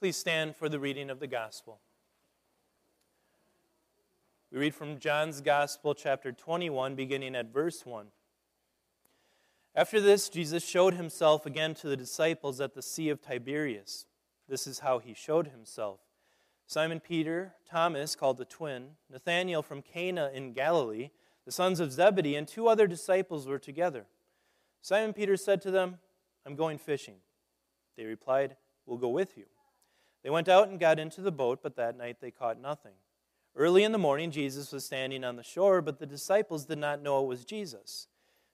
Please stand for the reading of the gospel. We read from John's Gospel, chapter 21, beginning at verse 1. After this, Jesus showed himself again to the disciples at the Sea of Tiberias. This is how he showed himself. Simon Peter, Thomas, called the twin, Nathanael from Cana in Galilee, the sons of Zebedee, and two other disciples were together. Simon Peter said to them, I'm going fishing. They replied, We'll go with you. They went out and got into the boat, but that night they caught nothing. Early in the morning, Jesus was standing on the shore, but the disciples did not know it was Jesus.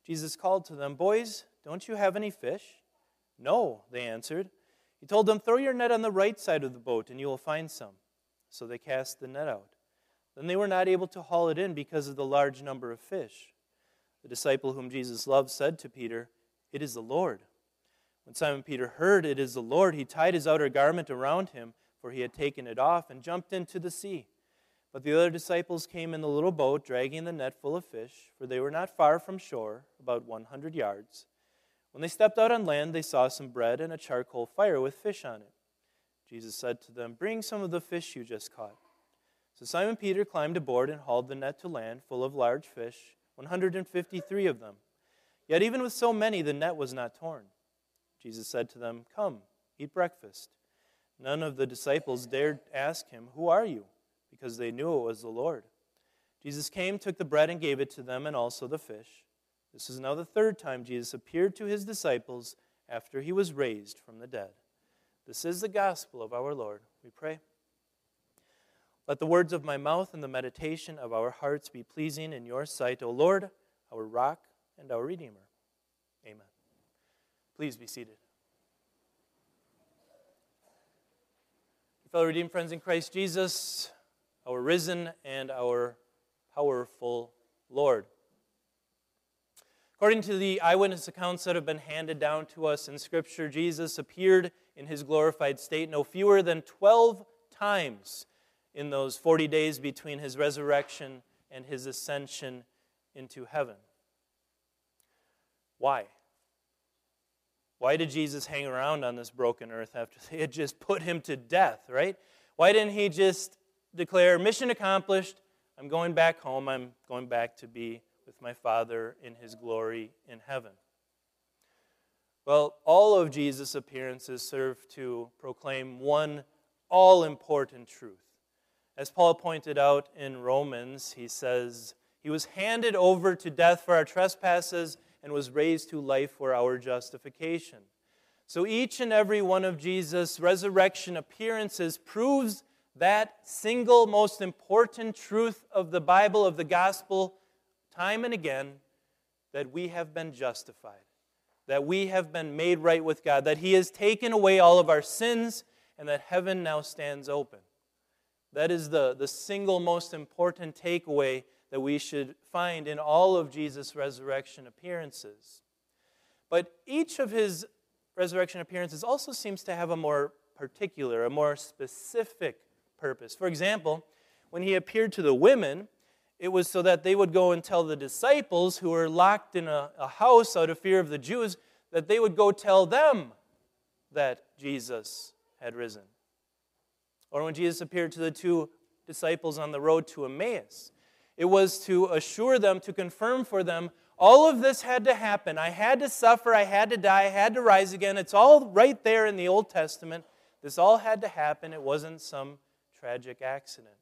Jesus called to them, Boys, don't you have any fish? No, they answered. He told them, Throw your net on the right side of the boat, and you will find some. So they cast the net out. Then they were not able to haul it in because of the large number of fish. The disciple whom Jesus loved said to Peter, It is the Lord. When Simon Peter heard it is the Lord, he tied his outer garment around him, for he had taken it off, and jumped into the sea. But the other disciples came in the little boat, dragging the net full of fish, for they were not far from shore, about 100 yards. When they stepped out on land, they saw some bread and a charcoal fire with fish on it. Jesus said to them, Bring some of the fish you just caught. So Simon Peter climbed aboard and hauled the net to land, full of large fish, 153 of them. Yet even with so many, the net was not torn. Jesus said to them, Come, eat breakfast. None of the disciples dared ask him, Who are you? because they knew it was the Lord. Jesus came, took the bread, and gave it to them, and also the fish. This is now the third time Jesus appeared to his disciples after he was raised from the dead. This is the gospel of our Lord. We pray. Let the words of my mouth and the meditation of our hearts be pleasing in your sight, O Lord, our rock and our Redeemer. Amen. Please be seated. Fellow redeemed friends in Christ Jesus, our risen and our powerful Lord. According to the eyewitness accounts that have been handed down to us in Scripture, Jesus appeared in his glorified state no fewer than 12 times in those 40 days between his resurrection and his ascension into heaven. Why? Why did Jesus hang around on this broken earth after they had just put him to death, right? Why didn't he just declare, Mission accomplished, I'm going back home, I'm going back to be with my Father in his glory in heaven? Well, all of Jesus' appearances serve to proclaim one all important truth. As Paul pointed out in Romans, he says, He was handed over to death for our trespasses and was raised to life for our justification. So each and every one of Jesus' resurrection appearances proves that single most important truth of the Bible, of the gospel, time and again that we have been justified, that we have been made right with God, that He has taken away all of our sins, and that heaven now stands open. That is the, the single most important takeaway that we should find in all of Jesus' resurrection appearances. But each of his resurrection appearances also seems to have a more particular, a more specific purpose. For example, when he appeared to the women, it was so that they would go and tell the disciples who were locked in a, a house out of fear of the Jews that they would go tell them that Jesus had risen. Or when Jesus appeared to the two disciples on the road to Emmaus, it was to assure them, to confirm for them, all of this had to happen. I had to suffer, I had to die, I had to rise again. It's all right there in the Old Testament. This all had to happen. It wasn't some tragic accident.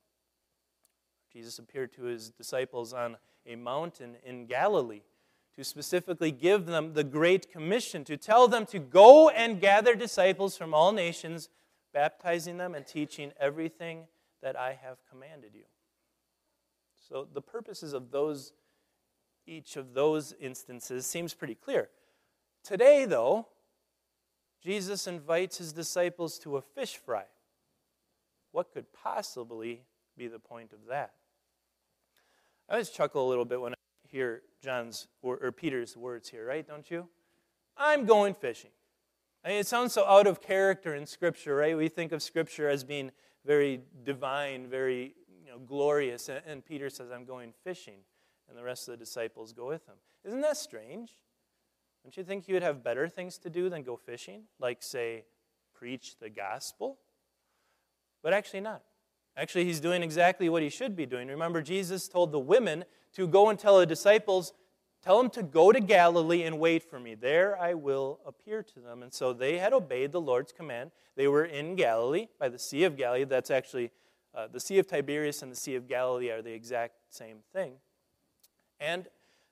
Jesus appeared to his disciples on a mountain in Galilee to specifically give them the Great Commission, to tell them to go and gather disciples from all nations, baptizing them and teaching everything that I have commanded you. So the purposes of those each of those instances seems pretty clear. Today, though, Jesus invites his disciples to a fish fry. What could possibly be the point of that? I always chuckle a little bit when I hear John's or Peter's words here, right? Don't you? I'm going fishing. I mean, it sounds so out of character in Scripture, right? We think of Scripture as being very divine, very know, glorious, and Peter says, "I'm going fishing," and the rest of the disciples go with him. Isn't that strange? Don't you think you would have better things to do than go fishing, like say, preach the gospel? but actually not. Actually, he's doing exactly what he should be doing. Remember, Jesus told the women to go and tell the disciples, Tell them to go to Galilee and wait for me. There I will appear to them. And so they had obeyed the Lord's command. They were in Galilee by the Sea of Galilee. That's actually uh, the Sea of Tiberias and the Sea of Galilee are the exact same thing. And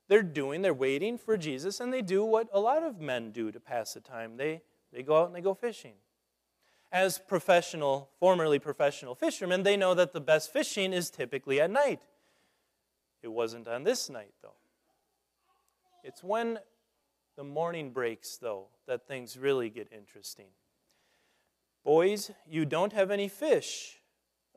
they're doing, they're waiting for Jesus, and they do what a lot of men do to pass the time. They, they go out and they go fishing. As professional, formerly professional fishermen, they know that the best fishing is typically at night. It wasn't on this night, though. It's when the morning breaks, though, that things really get interesting. Boys, you don't have any fish,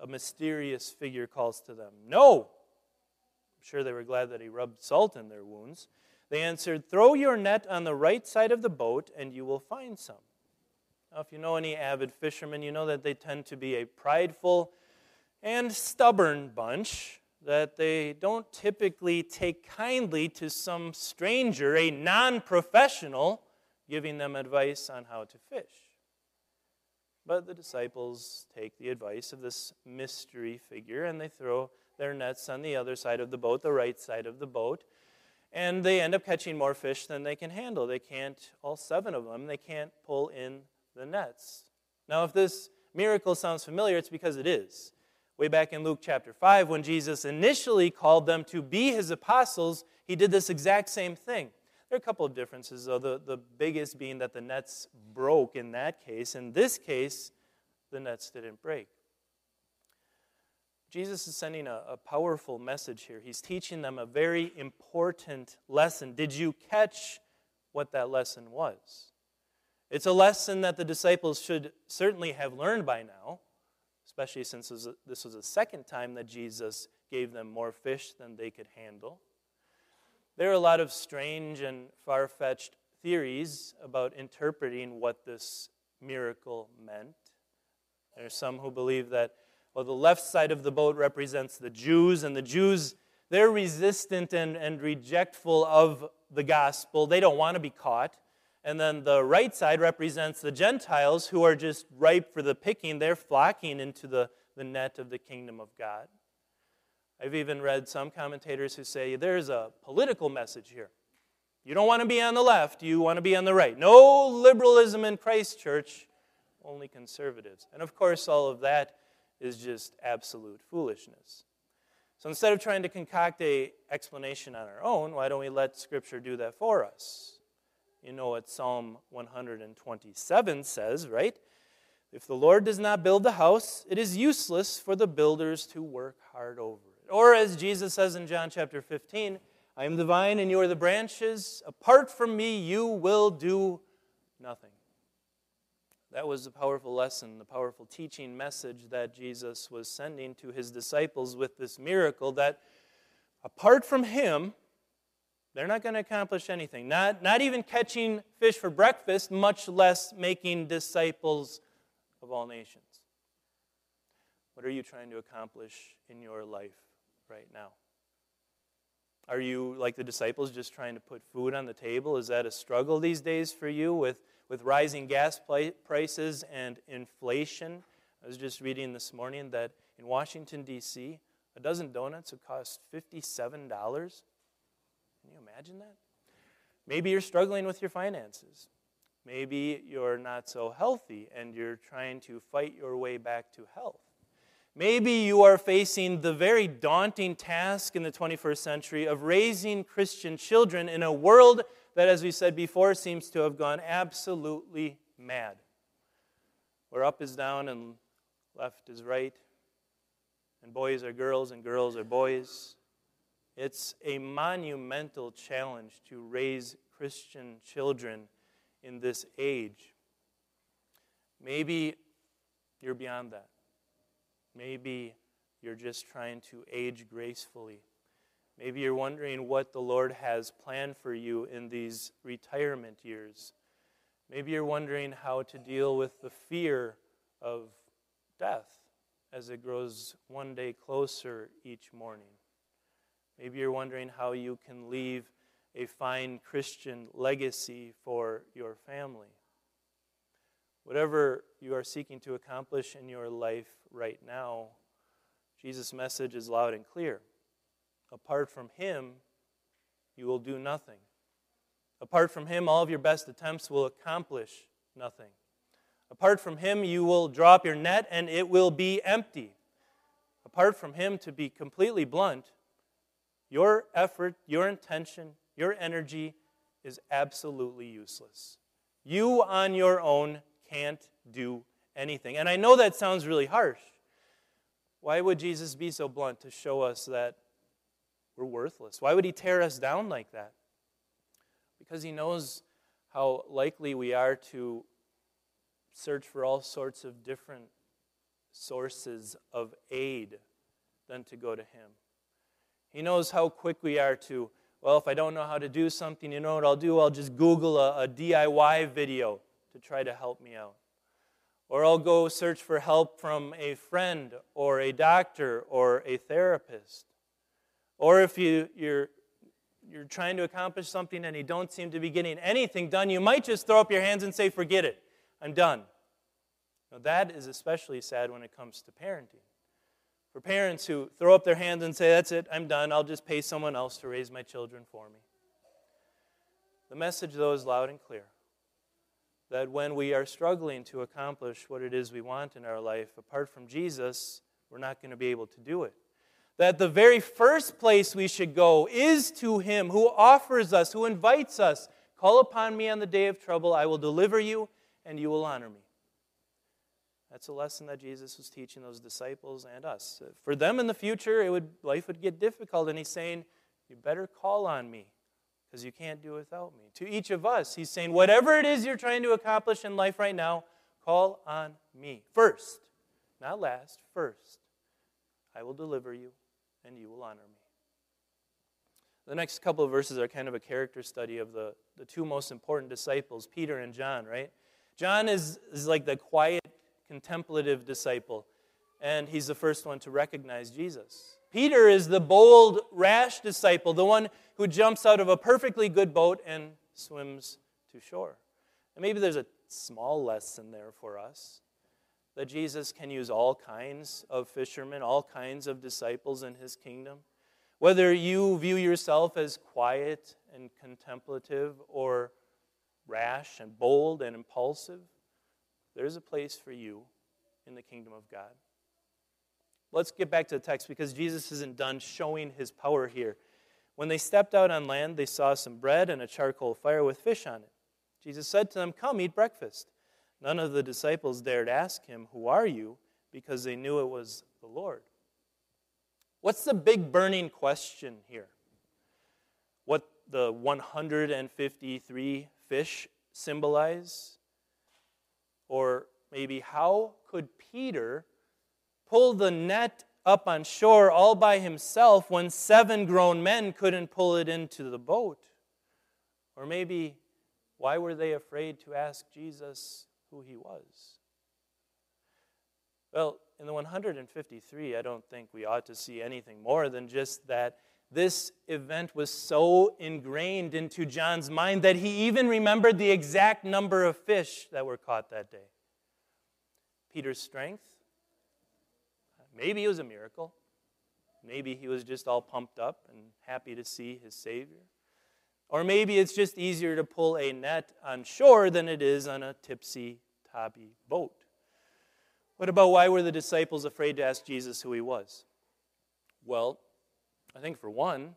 a mysterious figure calls to them. No! I'm sure they were glad that he rubbed salt in their wounds. They answered, Throw your net on the right side of the boat, and you will find some. Now, if you know any avid fishermen, you know that they tend to be a prideful and stubborn bunch that they don't typically take kindly to some stranger, a non professional, giving them advice on how to fish. But the disciples take the advice of this mystery figure and they throw their nets on the other side of the boat, the right side of the boat, and they end up catching more fish than they can handle. They can't, all seven of them, they can't pull in the nets. Now, if this miracle sounds familiar, it's because it is. Way back in Luke chapter 5, when Jesus initially called them to be his apostles, he did this exact same thing. There are a couple of differences, though, the, the biggest being that the nets broke in that case. In this case, the nets didn't break. Jesus is sending a, a, powerful message here. He's teaching them a very important lesson. Did you catch what that lesson was? It's a lesson that the disciples should certainly have learned by now especially since this was the second time that Jesus gave them more fish than they could handle. There are a lot of strange and far fetched theories about interpreting what this miracle meant. There are some who believe that, well, the left side of the boat represents the Jews, and the Jews, they're resistant and, and rejectful of the gospel. They don't want to be caught. And then the right side represents the Gentiles who are just ripe for the picking. They're flocking into the, the net of the kingdom of God. I've even read some commentators who say there's a political message here. You don't want to be on the left, you want to be on the right. No liberalism in Christ Church, only conservatives. And of course, all of that is just absolute foolishness. So instead of trying to concoct a explanation on our own, why don't we let Scripture do that for us? You know what Psalm 127 says, right? If the Lord does not build the house, it is useless for the builders to work hard over. Or as Jesus says in John chapter 15, I am the vine and you are the branches. Apart from me, you will do nothing. That was a powerful lesson, the powerful teaching message that Jesus was sending to his disciples with this miracle that apart from him, they're not going to accomplish anything. Not, not even catching fish for breakfast, much less making disciples of all nations. What are you trying to accomplish in your life right now? Are you, like the disciples, just trying to put food on the table? Is that a struggle these days for you with, with rising gas prices and inflation? I was just reading this morning that in Washington, D.C., a dozen donuts would cost $57. Can you imagine that? Maybe you're struggling with your finances. Maybe you're not so healthy and you're trying to fight your way back to health. Maybe you are facing the very daunting task in the 21st century of raising Christian children in a world that, as we said before, seems to have gone absolutely mad. Where up is down and left is right, and boys are girls and girls are boys, it's a monumental challenge to raise Christian children in this age. Maybe you're beyond that. Maybe you're just trying to age gracefully. Maybe you're wondering what the Lord has planned for you in these retirement years. Maybe you're wondering how to deal with the fear of death as it grows one day closer each morning. Maybe you're wondering how you can leave a fine Christian legacy for your family. Whatever you are seeking to accomplish in your life right now, Jesus' message is loud and clear. Apart from Him, you will do nothing. Apart from Him, all of your best attempts will accomplish nothing. Apart from Him, you will drop your net and it will be empty. Apart from Him, to be completely blunt, your effort, your intention, your energy is absolutely useless. You on your own can't do anything. And I know that sounds really harsh. Why would Jesus be so blunt to show us that we're worthless? Why would he tear us down like that? Because he knows how likely we are to search for all sorts of different sources of aid than to go to him. He knows how quick we are to, well, if I don't know how to do something, you know what I'll do? I'll just Google a, a DIY video to try to help me out. Or I'll go search for help from a friend or a doctor or a therapist. Or if you, you're, you're trying to accomplish something and you don't seem to be getting anything done, you might just throw up your hands and say, Forget it, I'm done. Now, that is especially sad when it comes to parenting. For parents who throw up their hands and say, That's it, I'm done, I'll just pay someone else to raise my children for me. The message, though, is loud and clear that when we are struggling to accomplish what it is we want in our life, apart from Jesus, we're not going to be able to do it. That the very first place we should go is to Him who offers us, who invites us. Call upon me on the day of trouble, I will deliver you, and you will honor me. That's a lesson that Jesus was teaching those disciples and us. For them in the future, it would, life would get difficult, and he's saying, You better call on me because you can't do without me. To each of us, he's saying, Whatever it is you're trying to accomplish in life right now, call on me. First, not last, first. I will deliver you, and you will honor me. The next couple of verses are kind of a character study of the, the two most important disciples, Peter and John, right? John is, is like the quiet contemplative disciple, and he's the first one to recognize Jesus. Peter is the bold, rash disciple, the one who jumps out of a perfectly good boat and swims to shore. And maybe there's a small lesson there for us that Jesus can use all kinds of fishermen, all kinds of disciples in his kingdom. Whether you view yourself as quiet and contemplative or rash and bold and impulsive, there's a place for you in the kingdom of God. Let's get back to the text because Jesus isn't done showing his power here. When they stepped out on land, they saw some bread and a charcoal fire with fish on it. Jesus said to them, Come, eat breakfast. None of the disciples dared ask him, Who are you? because they knew it was the Lord. What's the big burning question here? What the 153 fish symbolize? Or maybe how could Peter pull the net up on shore all by himself when seven grown men couldn't pull it into the boat? Or maybe why were they afraid to ask Jesus who he was? Well, in the 153, I don't think we ought to see anything more than just that this event was so ingrained into John's mind that he even remembered the exact number of fish that were caught that day. Peter's strength? Maybe it was a miracle. Maybe he was just all pumped up and happy to see his Savior. Or maybe it's just easier to pull a net on shore than it is on a tipsy, topsy boat. What about why were the disciples afraid to ask Jesus who he was? Well, I think for one,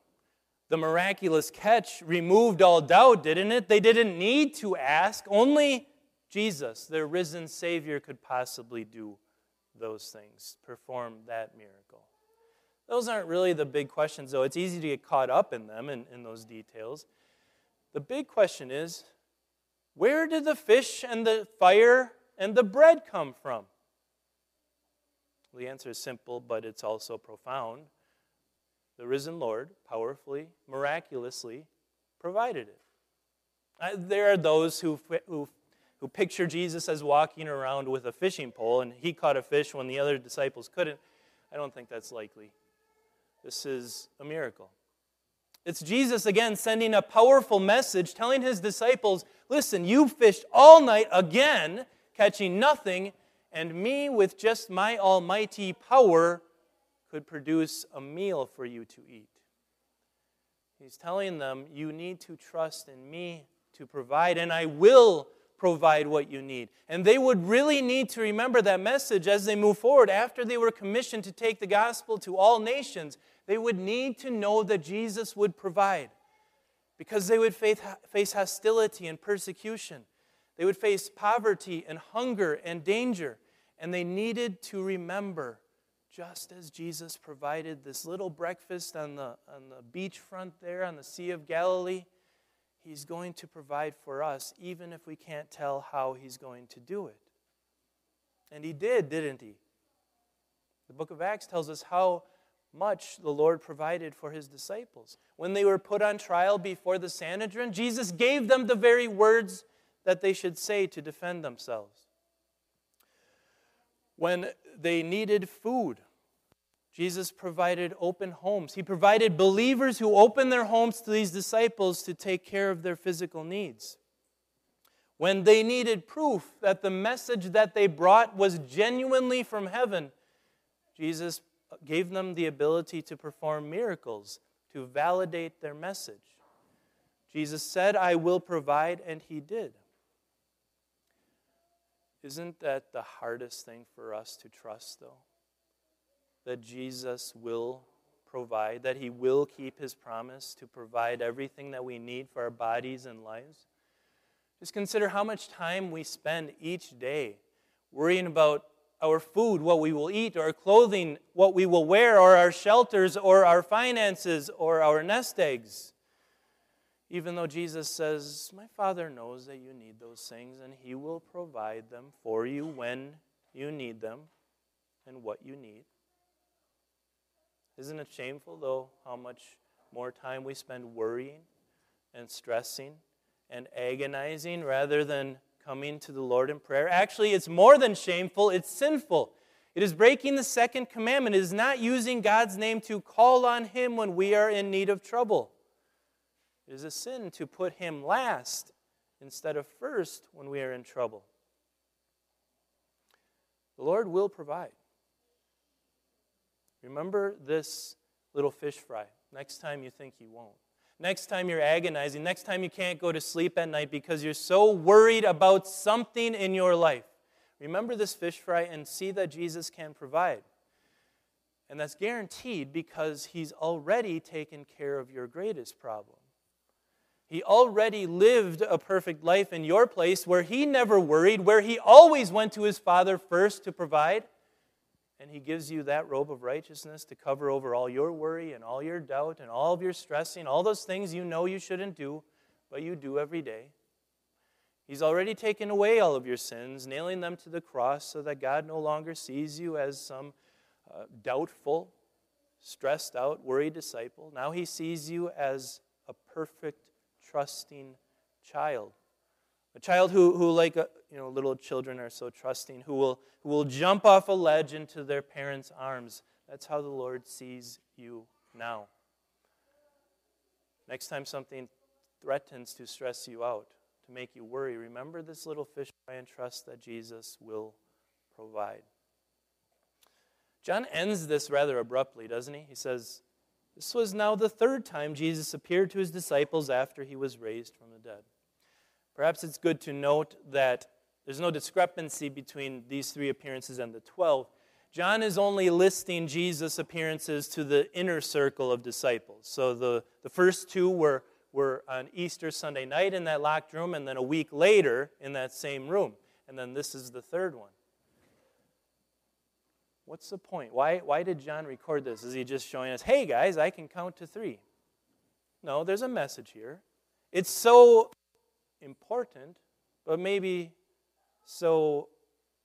the miraculous catch removed all doubt, didn't it? They didn't need to ask. Only Jesus, their risen Savior, could possibly do those things, perform that miracle. Those aren't really the big questions, though. It's easy to get caught up in them, in, in those details. The big question is where did the fish and the fire and the bread come from? The answer is simple, but it's also profound the risen Lord powerfully, miraculously provided it. There are those who, who, who picture Jesus as walking around with a fishing pole and he caught a fish when the other disciples couldn't. I don't think that's likely. This is a miracle. It's Jesus again sending a powerful message telling his disciples listen, you fished all night again. catching nothing, and me with just my almighty power could produce a meal for you to eat. He's telling them, You need to trust in me to provide, and I will provide what you need. And they would really need to remember that message as they move forward. After they were commissioned to take the gospel to all nations, they would need to know that Jesus would provide because they would face hostility and persecution. They would face poverty and hunger and danger. And they needed to remember, just as Jesus provided this little breakfast on the, on the beachfront there on the Sea of Galilee, He's going to provide for us, even if we can't tell how He's going to do it. And He did, didn't He? The book of Acts tells us how much the Lord provided for His disciples. When they were put on trial before the Sanhedrin, Jesus gave them the very words that they should say to defend themselves. When they needed food, Jesus provided open homes. He provided believers who opened their homes to these disciples to take care of their physical needs. When they needed proof that the message that they brought was genuinely from heaven, Jesus gave them the ability to perform miracles to validate their message. Jesus said, I will provide, and he did. Isn't that the hardest thing for us to trust, though? That Jesus will provide, that He will keep His promise to provide everything that we need for our bodies and lives. Just consider how much time we spend each day worrying about our food, what we will eat, our clothing, what we will wear, or our shelters, or our finances, or our nest eggs. Even though Jesus says, My Father knows that you need those things, and He will provide them for you when you need them and what you need. Isn't it shameful, though, how much more time we spend worrying and stressing and agonizing rather than coming to the Lord in prayer? Actually, it's more than shameful, it's sinful. It is breaking the second commandment. It is not using God's name to call on Him when we are in need of trouble. It is a sin to put Him last instead of first when we are in trouble. The Lord will provide. Remember this little fish fry next time you think you won't. Next time you're agonizing, next time you can't go to sleep at night because you're so worried about something in your life. Remember this fish fry and see that Jesus can provide. And that's guaranteed because he's already taken care of your greatest problem. He already lived a perfect life in your place where he never worried, where he always went to his Father first to provide and He gives you that robe of righteousness to cover over all your worry and all your doubt and all of your stressing, all those things you know you shouldn't do, but you do every day. He's already taken away all of your sins, nailing them to the cross so that God no longer sees you as some uh, doubtful, stressed out, worried disciple. Now He sees you as a perfect, trusting child a child who, who like a, uh, you know, little children are so trusting, who will, who will jump off a ledge into their parents' arms. That's how the Lord sees you now. Next time something threatens to stress you out, to make you worry, remember this little fish and trust that Jesus will provide. John ends this rather abruptly, doesn't he? He says, This was now the third time Jesus appeared to his disciples after he was raised from the dead. Perhaps it's good to note that there's no discrepancy between these three appearances and the 12. John is only listing Jesus' appearances to the inner circle of disciples. So the, the first two were, were on Easter Sunday night in that locked room, and then a week later in that same room. And then this is the third one. What's the point? Why, why did John record this? Is he just showing us, hey guys, I can count to three? No, there's a message here. It's so important, but maybe so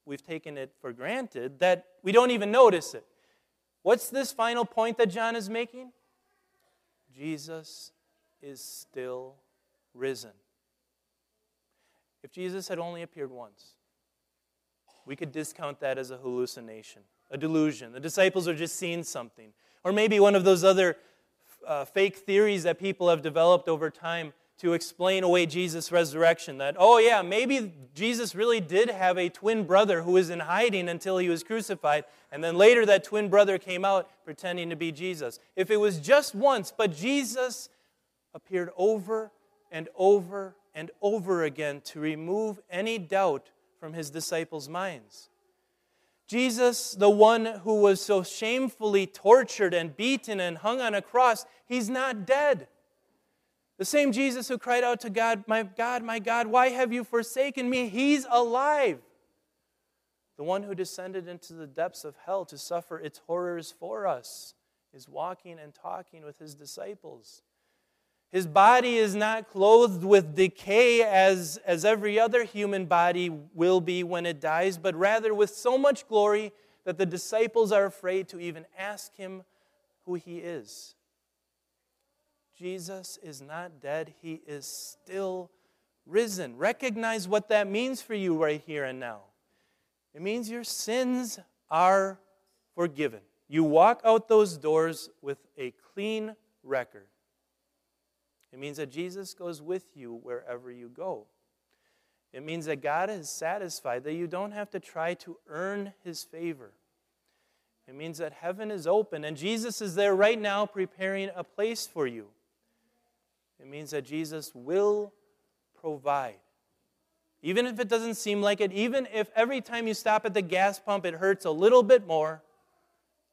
we've taken it for granted that we don't even notice it. What's this final point that John is making? Jesus is still risen. If Jesus had only appeared once, we could discount that as a hallucination, a delusion. The disciples are just seeing something. Or maybe one of those other uh, fake theories that people have developed over time to explain away Jesus' resurrection. That, oh, yeah, maybe Jesus really did have a twin brother who was in hiding until he was crucified, and then later that twin brother came out pretending to be Jesus. If it was just once, but Jesus appeared over and over and over again to remove any doubt from his disciples' minds. Jesus, the one who was so shamefully tortured and beaten and hung on a cross, he's not dead. The same Jesus who cried out to God, My God, my God, why have you forsaken me? He's alive. The one who descended into the depths of hell to suffer its horrors for us is walking and talking with his disciples. His body is not clothed with decay as, as every other human body will be when it dies, but rather with so much glory that the disciples are afraid to even ask him who he is. Jesus is not dead, he is still risen. Recognize what that means for you right here and now. It means your sins are forgiven. You walk out those doors with a clean record. It means that Jesus goes with you wherever you go. It means that God is satisfied, that you don't have to try to earn his favor. It means that heaven is open and Jesus is there right now preparing a place for you. It means that Jesus will provide. Even if it doesn't seem like it, even if every time you stop at the gas pump it hurts a little bit more,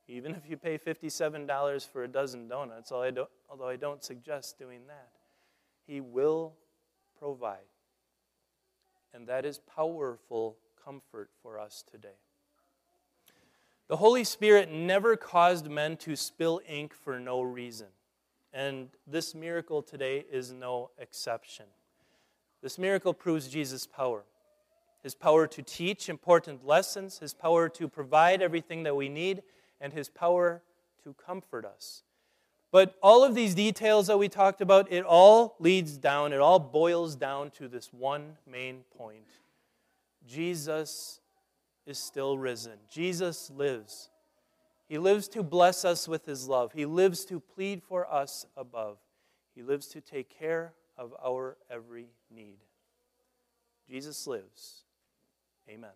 even if you pay $57 for a dozen donuts, although I don't suggest doing that, He will provide. And that is powerful comfort for us today. The Holy Spirit never caused men to spill ink for no reason. And this miracle today is no exception. This miracle proves Jesus' power his power to teach important lessons, his power to provide everything that we need, and his power to comfort us. But all of these details that we talked about, it all leads down, it all boils down to this one main point Jesus is still risen, Jesus lives. He lives to bless us with His love. He lives to plead for us above. He lives to take care of our every need. Jesus lives. Amen.